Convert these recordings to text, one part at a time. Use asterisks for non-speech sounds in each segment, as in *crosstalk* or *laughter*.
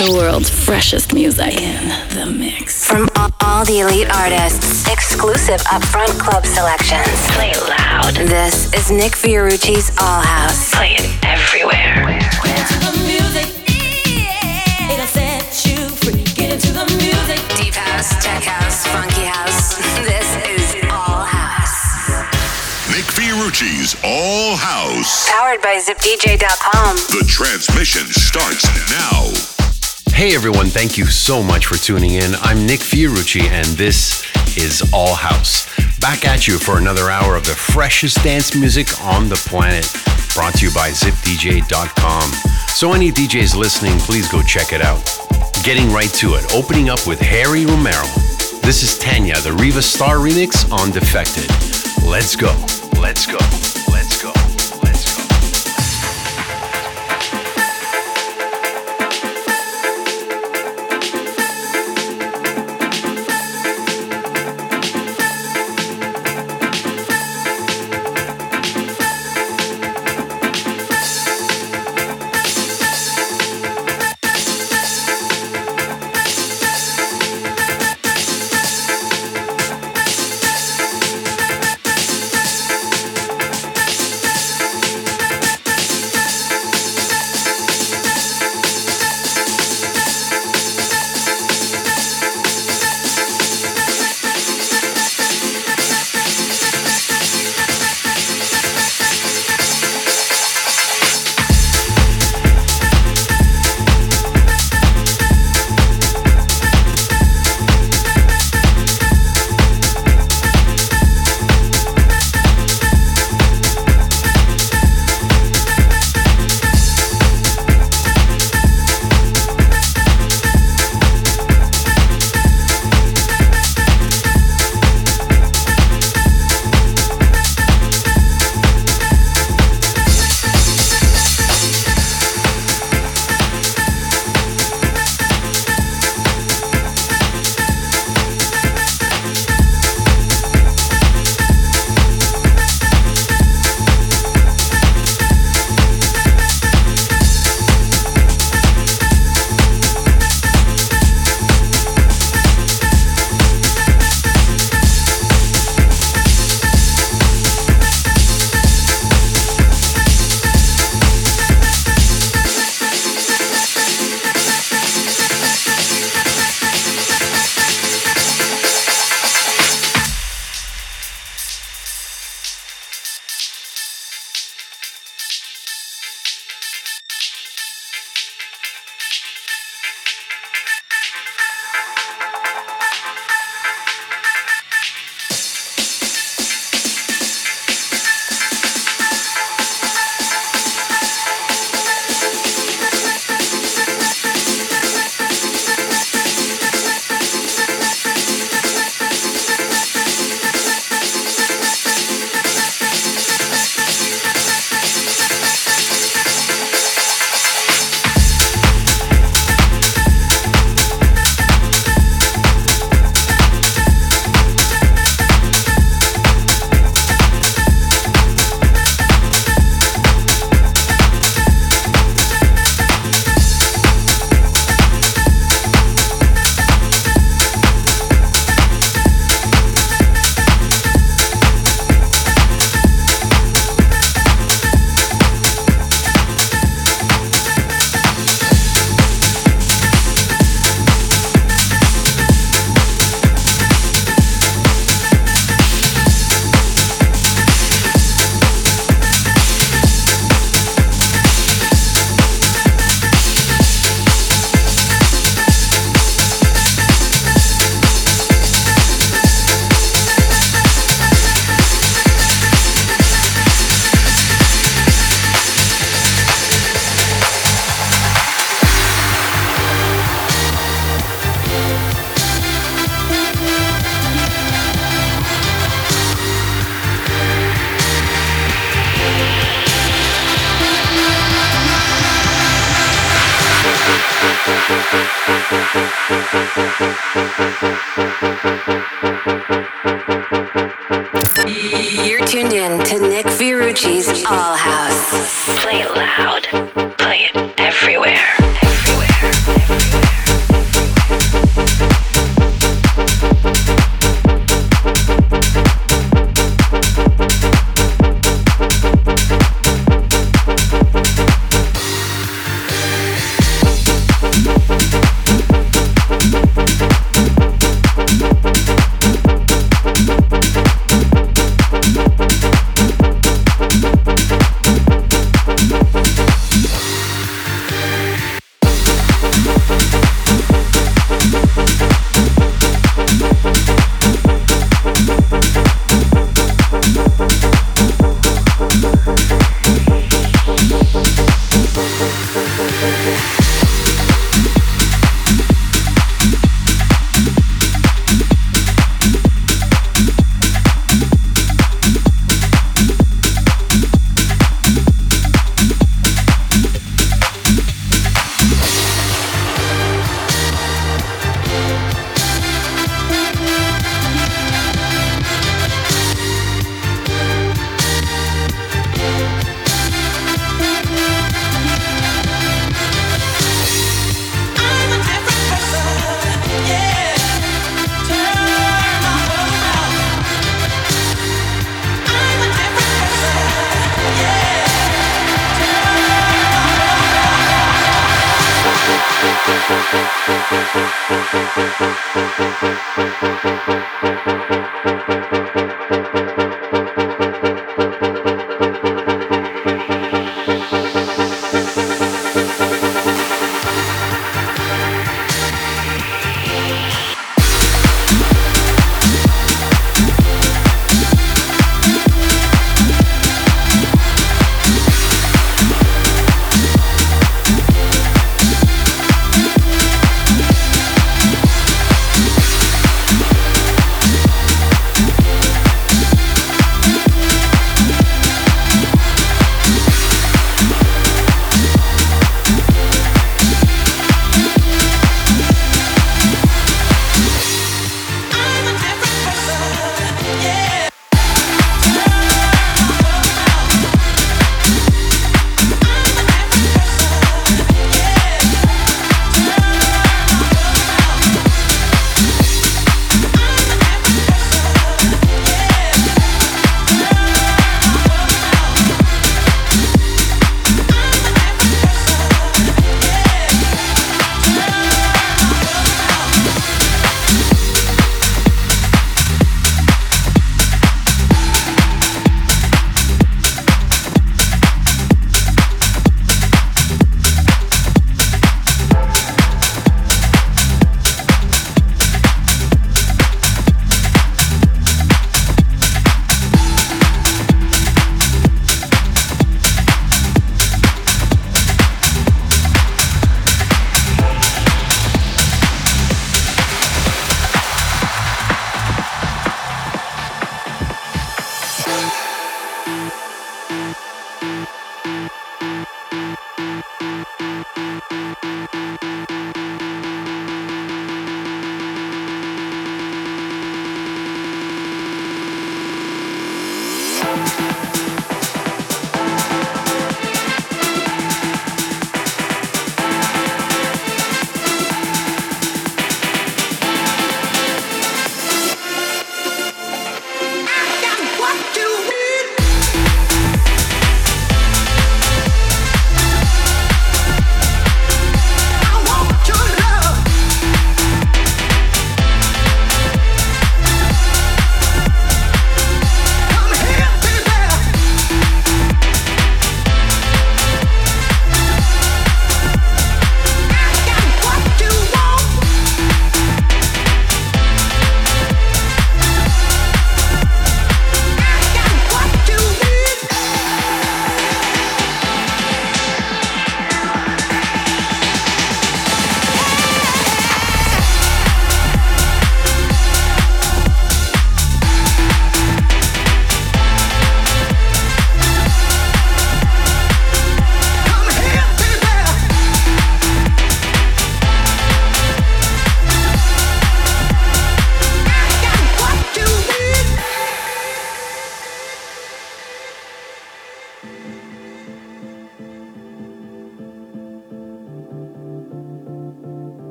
The world's freshest music in the mix. From all, all the elite artists, exclusive upfront club selections. Play loud. This is Nick Fiorucci's All House. Play it everywhere. We're into the music. Deep house, tech house, funky house. *laughs* This is All House. Nick Fiorucci's All House. Powered by ZipDJ.com. The transmission starts now. Hey everyone, thank you so much for tuning in. I'm Nick Fiorucci and this is All House. Back at you for another hour of the freshest dance music on the planet. Brought to you by zipdj.com. So any DJs listening, please go check it out. Getting right to it, opening up with Harry Romero. This is Tania, the Riva Starr remix on Defected. Let's go. Let's go.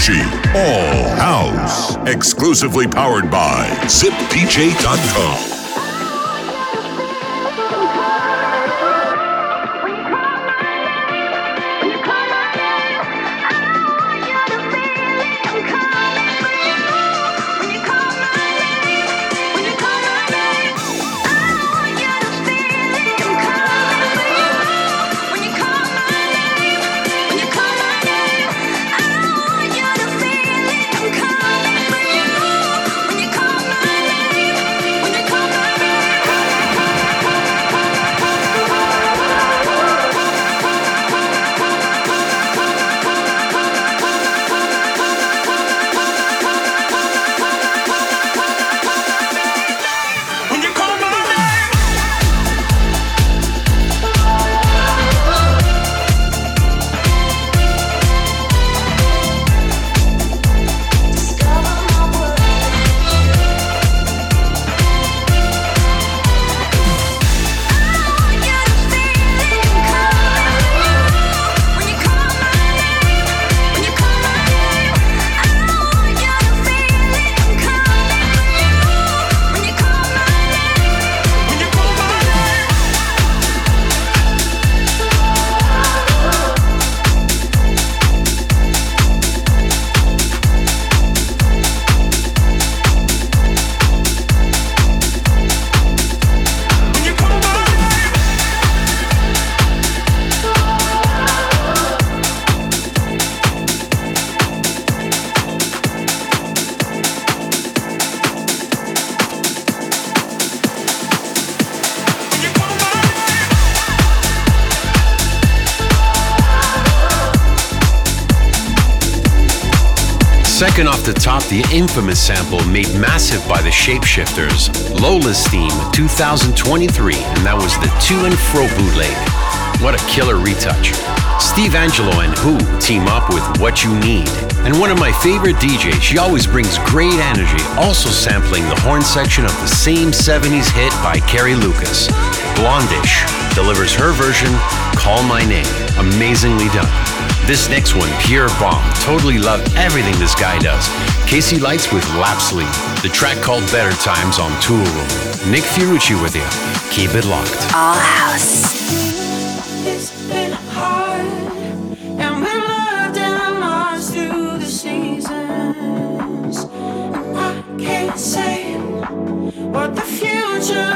Fiorucci. All House. Exclusively powered by ZipDJ.com. the infamous sample made massive by the Shapeshifters, Lola's theme 2023, and that was the Two and Fro bootleg. What a killer retouch. Steve Angello and Who team up with What You Need. And one of my favorite DJs, she always brings great energy, also sampling the horn section of the same 70s hit by Carrie Lucas. Blond:ish delivers her version, Call My Name. Amazingly done. This next one, Pure Bomb. Totally love everything this guy does. KC Lights with Lapsley. The track called Better Times on Toolroom. Nick Fiorucci with you. Keep it locked. All house. It's been hard, and we loved and lost through the seasons. And I can't say what the future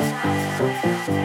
Shine, shine, shine, shine.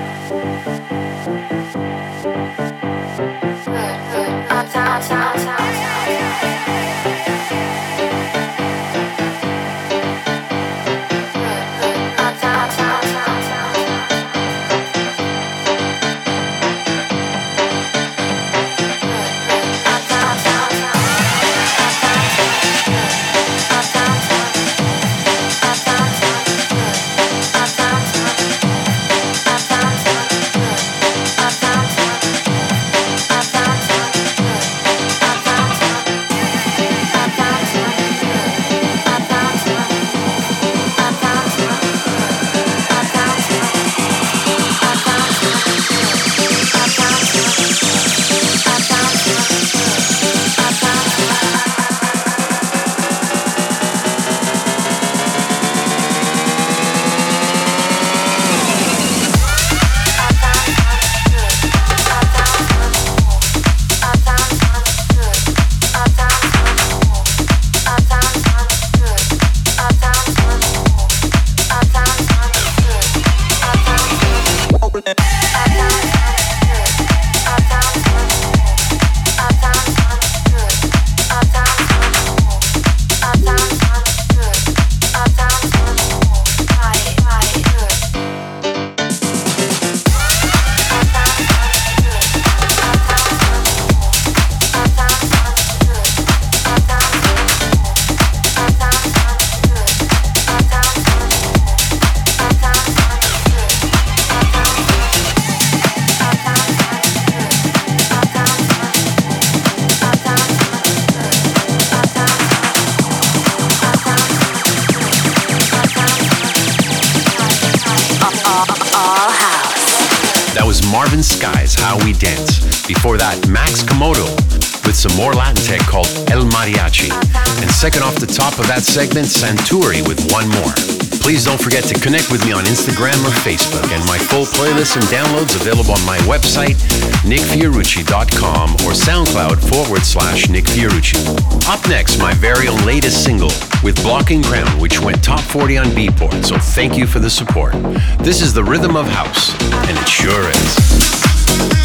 Mariachi. And second off the top of that segment, Santarini with one more. Please don't forget to connect with me on Instagram or Facebook, and my full playlist and downloads available on my website, nickfiorucci.com or SoundCloud forward slash Nick Fiorucci. Up next, my very own latest single with Block & Crown, which went top 40 on Beatport, so thank you for the support. This is the Rhythm of House, and it sure is.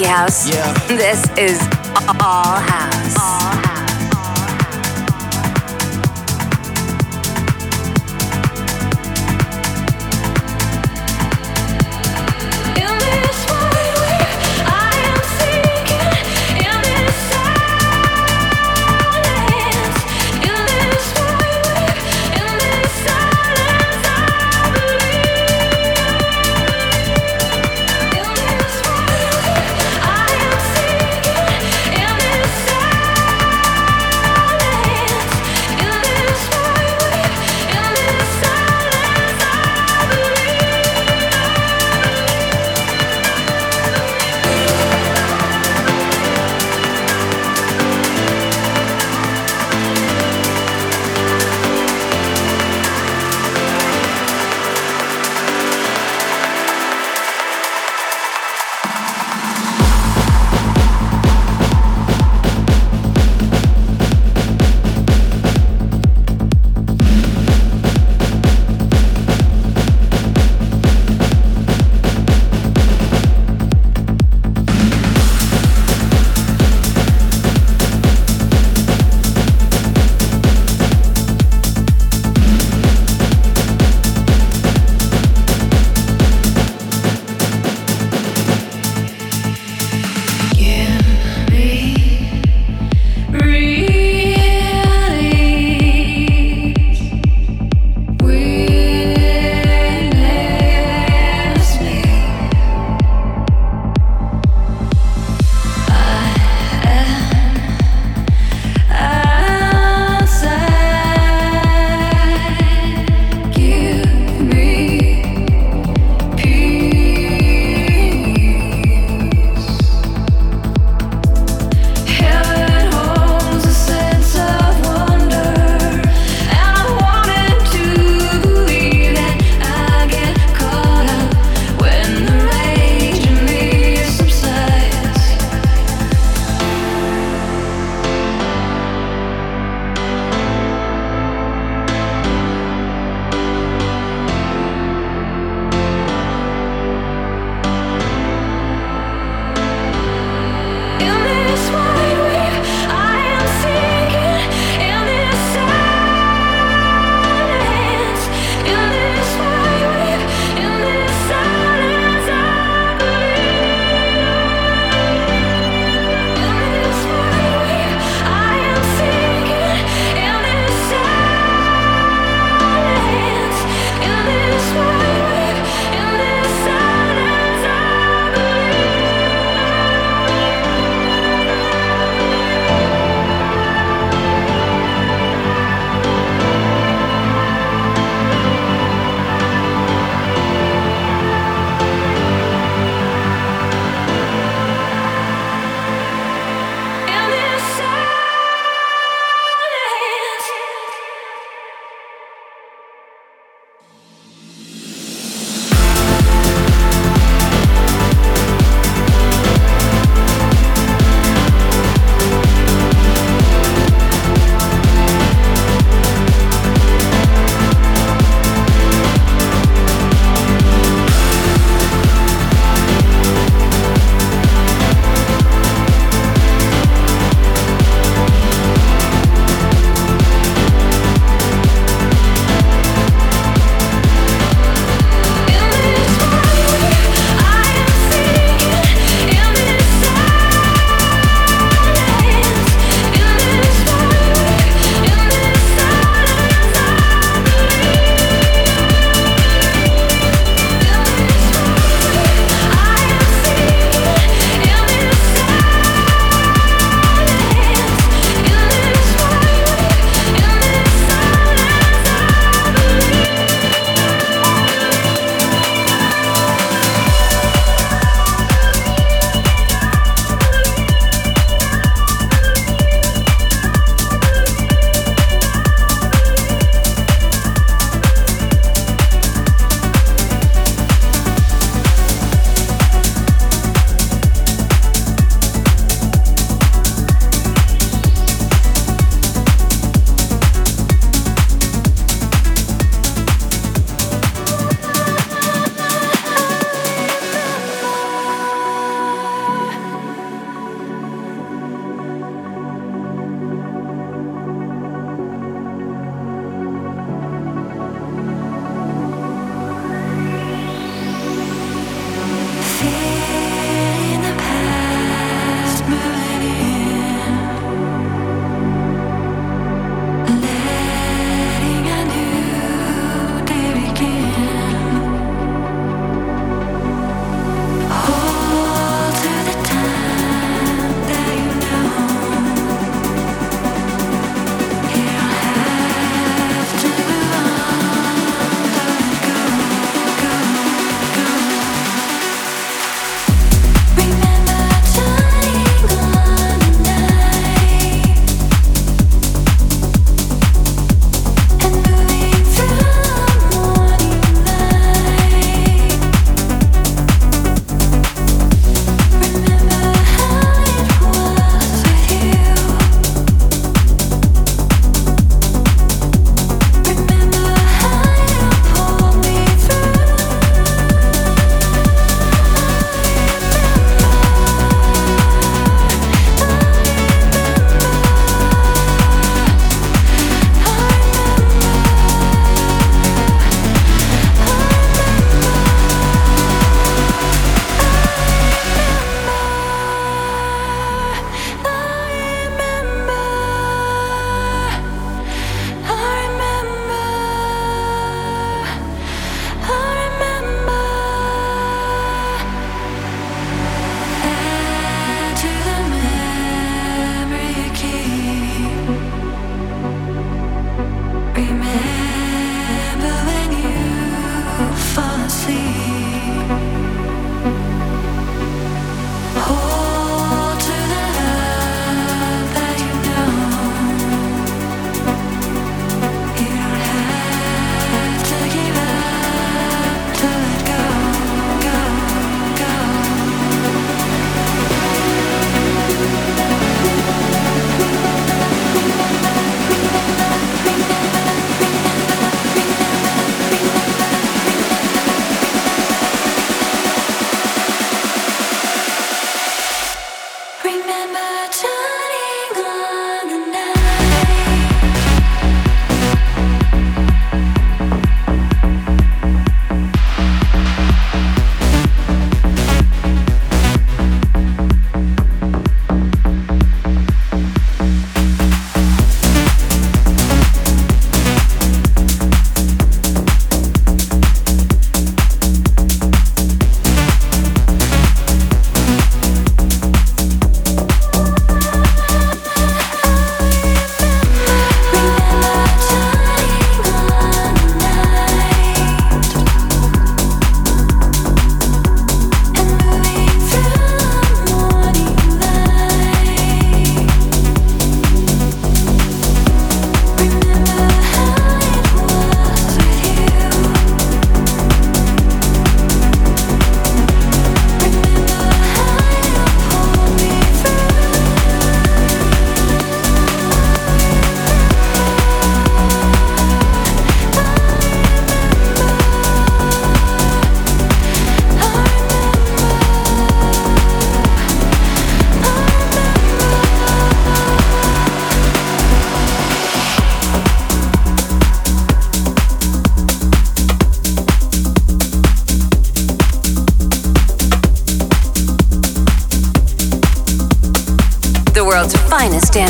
Funky house. Yeah. This is all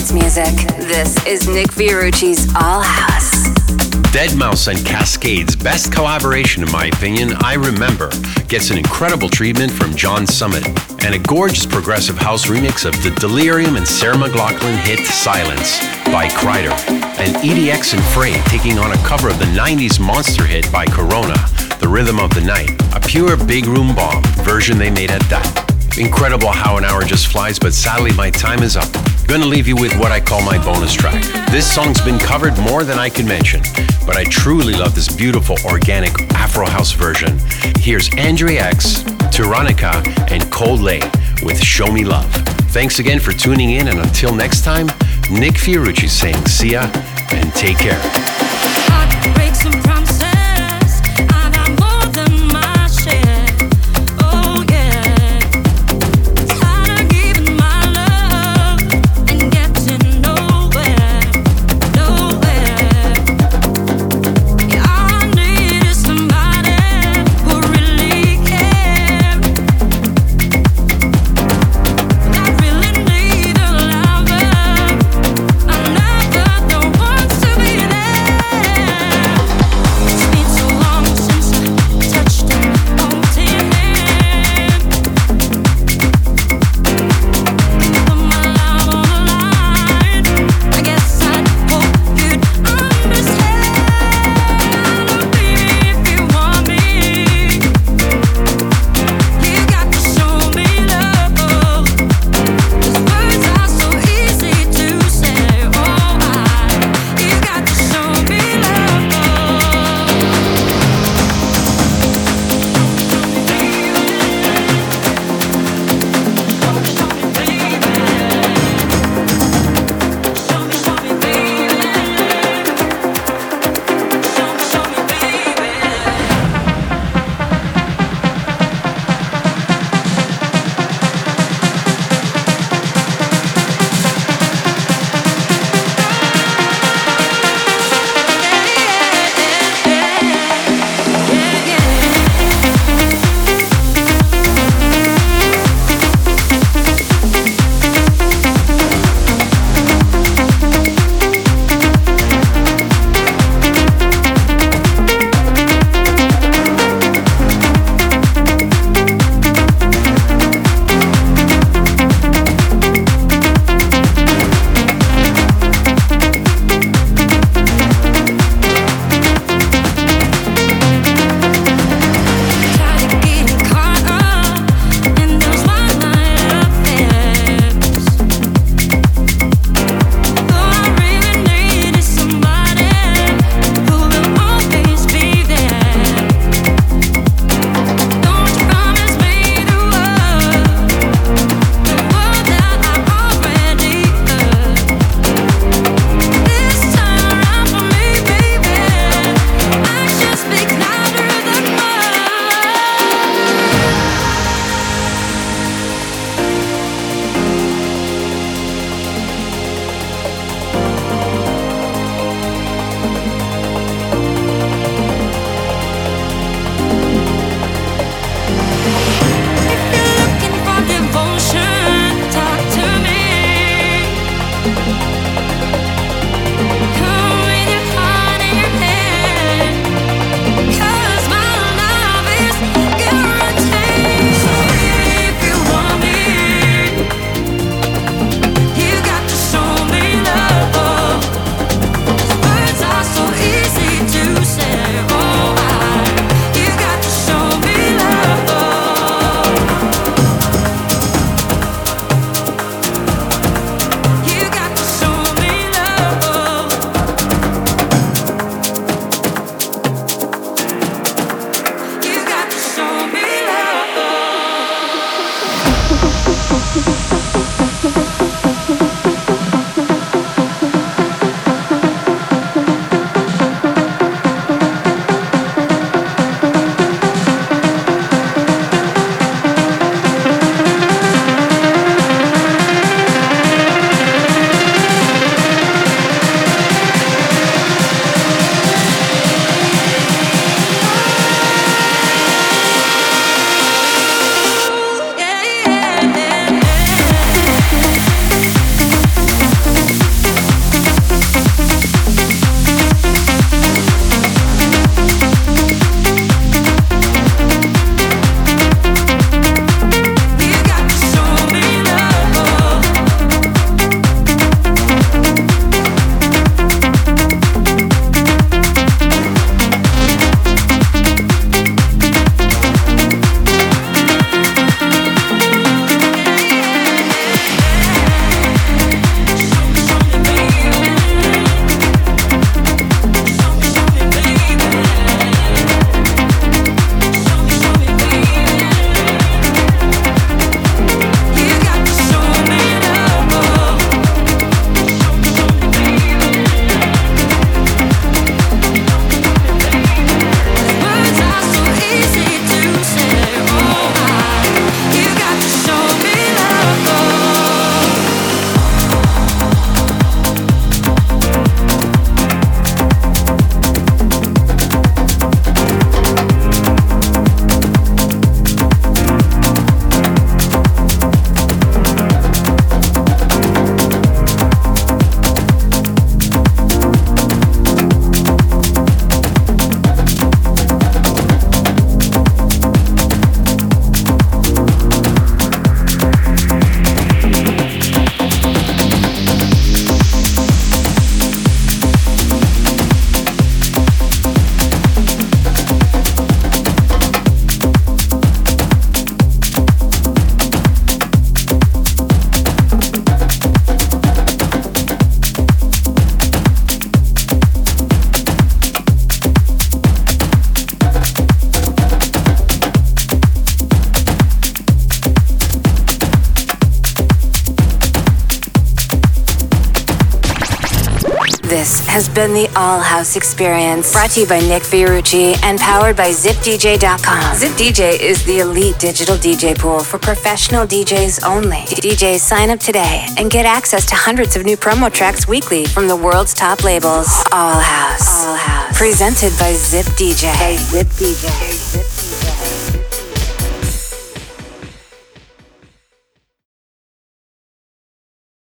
dance music. This is Nick Fiorucci's All House. Deadmau5 and Kaskade's best collaboration, in my opinion, I Remember, gets an incredible treatment from John Summit and a gorgeous progressive house remix of the Delerium and Sarah McLachlan hit Silence by Kryder, and EDX and Frey taking on a cover of the 90s monster hit by Corona, The Rhythm of the Night, a pure big room bomb version they made at that. Incredible how an hour just flies, but sadly my time is up. Gonna leave you with what I call my bonus track. This song's been covered more than I can mention, but I truly love this beautiful organic Afro House version. Here's Andrey Exx, TuraniQa, and Cole Ley with Show Me Love. Thanks again for tuning in, and until next time, Nick Fiorucci saying see ya and take care. House Experience, brought to you by Nick Fiorucci and powered by ZipDJ.com. ZipDJ is the elite digital DJ pool for professional DJs only. DJs sign up today and get access to hundreds of new promo tracks weekly from the world's top labels. All House. All House. Presented by ZipDJ. By ZipDJ.